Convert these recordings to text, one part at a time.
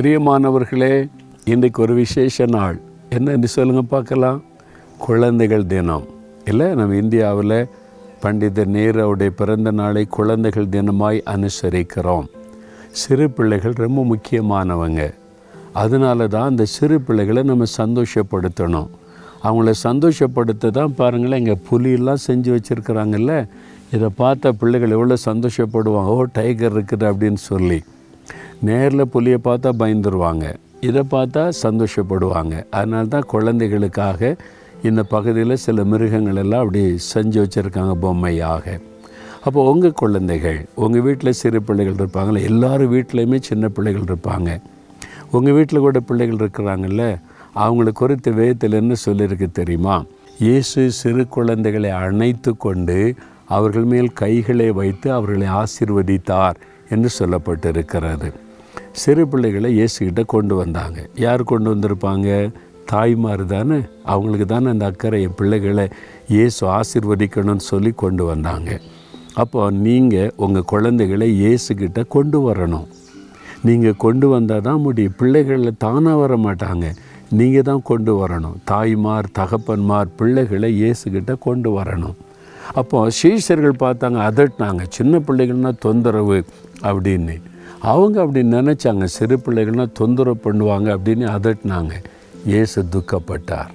பிரியமானவர்களே இன்றைக்கு ஒரு விசேஷ நாள். என்னன்னு சொல்லுங்க பார்க்கலாம். குழந்தைகள் தினம். இல்லை நம்ம இந்தியாவில் பண்டித நேருடைய பிறந்த நாளை குழந்தைகள் தினமாய் அனுசரிக்கிறோம். சிறு பிள்ளைகள் ரொம்ப முக்கியமானவங்க. அதனால தான் அந்த சிறு பிள்ளைகளை நம்ம சந்தோஷப்படுத்தணும். அவங்கள சந்தோஷப்படுத்த தான் பாருங்களேன் இங்கே புலியெல்லாம் செஞ்சு வச்சுருக்குறாங்கல்ல. இதை பார்த்தா பிள்ளைகள் எவ்வளோ சந்தோஷப்படுவாங்க. ஓ டைகர் இருக்குது அப்படின்னு சொல்லி. நேரில் புலியை பார்த்தா பயந்துருவாங்க. இதை பார்த்தா சந்தோஷப்படுவாங்க. அதனால தான் குழந்தைகளுக்காக இந்த பகுதியில் சில மிருகங்கள் எல்லாம் அப்படி செஞ்சு வச்சுருக்காங்க பொம்மையாக. அப்போ உங்கள் குழந்தைகள் உங்கள் வீட்டில் சிறு பிள்ளைகள் இருப்பாங்களே எல்லோரும் வீட்லேயுமே சின்ன பிள்ளைகள் இருப்பாங்க. உங்கள் வீட்டில் கூட பிள்ளைகள் இருக்கிறாங்கல்ல அவங்களை குறித்து வேதத்தில் என்ன சொல்லியிருக்கு தெரியுமா? இயேசு சிறு குழந்தைகளை அணைத்து கொண்டு அவர்கள் மேல் கைகளை வைத்து அவர்களை ஆசிர்வதித்தார் என்று சொல்லப்பட்டிருக்கிறது. சிறு பிள்ளைகளை இயேசுகிட்ட கொண்டு வந்தாங்க. யார் கொண்டு வந்திருப்பாங்க? தாய்மார் தானே. அவங்களுக்கு தானே அந்த அக்கறை. என் பிள்ளைகளை இயேசு ஆசிர்வதிக்கணும்னு சொல்லி கொண்டு வந்தாங்க. அப்போ நீங்கள் உங்கள் குழந்தைகளை இயேசுக்கிட்ட கொண்டு வரணும். நீங்கள் கொண்டு வந்தால் தான் முடியும். பிள்ளைகளில் தானாக வர மாட்டாங்க. நீங்கள் தான் கொண்டு வரணும். தாய்மார் தகப்பன்மார் பிள்ளைகளை இயேசுக்கிட்ட கொண்டு வரணும். அப்போ சீஷர்கள் பார்த்தாங்க அதட்டினாங்க. சின்ன பிள்ளைகள்னால் தொந்தரவு அப்படின்னு. அவங்க அப்படி நினச்சாங்க சிறு பிள்ளைகள்னால் தொந்தரவு பண்ணுவாங்க அப்படின்னு அதட்டினாங்க. இயேசு துக்கப்பட்டார்.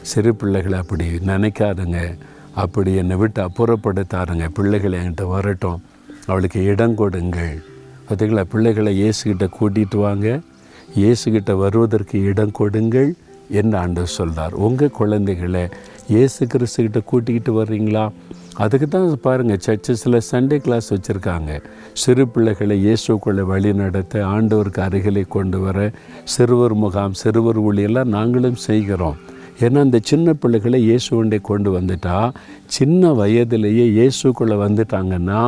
சிறு பிள்ளைகளை அப்படி நினைக்காதுங்க. அப்படி என்னை விட்டு அப்புறப்படுத்தாருங்க. பிள்ளைகளை என்கிட்ட வரட்டும். அவளுக்கு இடம் கொடுங்கள். பார்த்தீங்களா பிள்ளைகளை இயேசுகிட்ட கூட்டிகிட்டு வாங்க. இயேசுகிட்ட வருவதற்கு இடம் கொடுங்கள் என்று ஆண்டு சொல்கிறார் உங்கள் குழந்தைகளை இயேசு கிறிஸ்துக்கிட்ட கூட்டிக்கிட்டு வர்றீங்களா? அதுக்கு தான் பாருங்கள் சர்ச்சஸில் சண்டே கிளாஸ் வச்சுருக்காங்க. சிறு பிள்ளைகளை இயேசுக்குள்ளே வழி நடத்த ஆண்டவருக்கு அருகிலே கொண்டு வர சிறுவர் முகாம் சிறுவர் ஊழியெல்லாம் நாங்களும் செய்கிறோம். ஏன்னா அந்த சின்ன பிள்ளைகளை இயேசுவண்டை கொண்டு வந்துட்டா சின்ன வயதிலேயே இயேசுக்குள்ளே வந்துட்டாங்கன்னா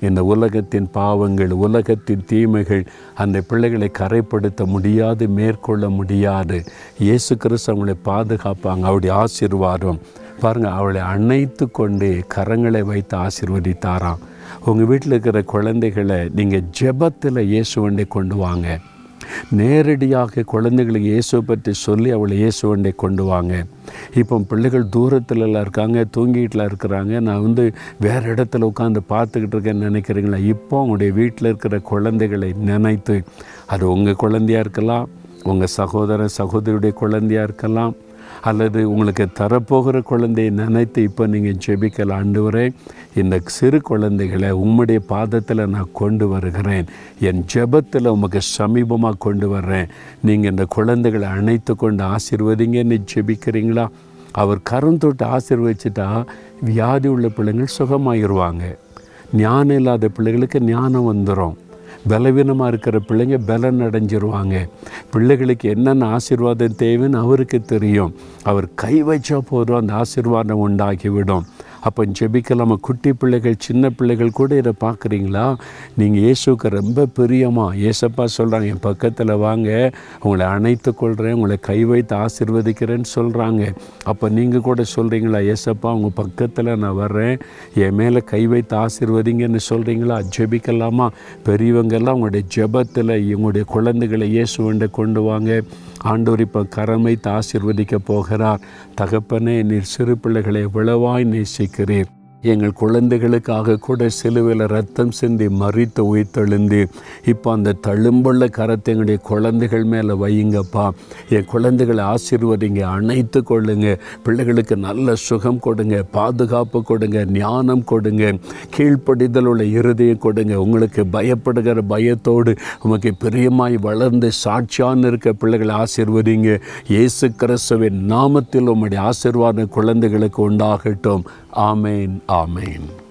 இந்த உலகத்தின் பாவங்கள் உலகத்தின் தீமைகள் அந்த பிள்ளைகளை கரைப்படுத்த முடியாது மேற்கொள்ள முடியாது. இயேசு கிறிஸ்து அவங்களை பாதுகாப்பாங்க அவருடைய ஆசீர்வாதம். பாருங்கள் அவளை அணைத்து கொண்டு கரங்களை வைத்து ஆசீர்வதித்தாராம். உங்கள் வீட்டில் இருக்கிற குழந்தைகளை நீங்கள் ஜெபத்தில் இயேசுவண்டை கொண்டு வாங்க. நேரடியாக குழந்தைகளுக்கு இயேசுவை பற்றி சொல்லி அவளை இயேசுவண்டை கொண்டு வாங்க. இப்போ பிள்ளைகள் தூரத்துலலாம் இருக்காங்க தூங்கிட்டுலாம் இருக்கிறாங்க. நான் வந்து வேறு இடத்துல உட்காந்து பார்த்துக்கிட்டு இருக்கேன்னு நினைக்கிறீங்களா? இப்போ உங்களுடைய வீட்டில் இருக்கிற குழந்தைகளை நினைத்து அது உங்கள் குழந்தையாக இருக்கலாம் உங்கள் சகோதர சகோதரியுடைய குழந்தையாக இருக்கலாம் அல்லது உங்களுக்கு தரப்போகிற குழந்தையை நினைத்து இப்போ நீங்கள் ஜெபிக்கல ஆண்டவரே இந்த சிறு குழந்தைகளை உம்முடைய பாதத்தில் நான் கொண்டு வருகிறேன். என் ஜெபத்தில் உமக்கு சமீபமாக கொண்டு வர்றேன். நீங்கள் இந்த குழந்தைகளை அணைத்து கொண்டு ஆசீர்வதிங்கன்னு ஜெபிக்கிறீங்களா? அவர் கரம் தொட்டு வியாதி உள்ள பிள்ளைங்கள் சுகமாயிருவாங்க. ஞானம் இல்லாத பிள்ளைகளுக்கு ஞானம் வந்துடும் பலவீனமாக இருக்கிற பிள்ளைங்க பலன் அடைஞ்சிருவாங்க. பிள்ளைகளுக்கு என்னென்ன ஆசீர்வாதம் தேவைன்னு அவருக்கு தெரியும். அவர் கை வச்சா போதும் அந்த ஆசீர்வாதம் உண்டாகிவிடும். அப்போ ஜெபிக்கலாமா குட்டி பிள்ளைகள் சின்ன பிள்ளைகள் கூட இதை பார்க்குறீங்களா? நீங்கள் இயேசுக்கு ரொம்ப பிரியமா ஏசப்பா சொல்கிறாங்க என் பக்கத்தில் வாங்க உங்களை அணைத்து கொள்கிறேன் உங்களை கை வைத்து ஆசிர்வதிக்கிறேன்னு சொல்கிறாங்க அப்போ நீங்கள் கூட சொல்கிறீங்களா ஏசப்பா உங்கள் பக்கத்தில் நான் வர்றேன் என் மேலே கை வைத்து ஆசிர்வதிங்கன்னு சொல்கிறீங்களா ஜெபிக்கலாமா? பெரியவங்கெல்லாம் உங்களுடைய ஜெபத்தில் உங்களுடைய குழந்தைகளை இயேசுவண்டை கொண்டு வாங்க. ஆண்டவர் இப்போ கரமைத்து ஆசிர்வதிக்க போகிறார். தகப்பனே நீர் சிறு பிள்ளைகளை எவ்வளவாய் இருக்கிறீர் எங்கள் குழந்தைகளுக்காக கூட சிலுவையில் ரத்தம் சிந்தி மறித்து உயிர்த்தெழுந்து இப்போ அந்த தழும்புள்ள கரத்தை எங்களுடைய குழந்தைகள் மேலே வையுங்கப்பா. என் குழந்தைகளை ஆசீர்வதிங்க அணைத்து கொள்ளுங்க. பிள்ளைகளுக்கு நல்ல சுகம் கொடுங்க பாதுகாப்பு கொடுங்க ஞானம் கொடுங்க. கீழ்ப்படிதல் உள்ள இருதயம் கொடுங்க. உங்களுக்கு பயப்படுகிற பயத்தோடு உமக்கு பிரியமாய் வளர்ந்து சாட்சியான இருக்க பிள்ளைகளை ஆசீர்வதிங்க. இயேசு கிறிஸ்துவின் நாமத்தில் உம்முடைய ஆசீர்வாத குழந்தைகளுக்கு உண்டாகட்டும். Amen, Amen.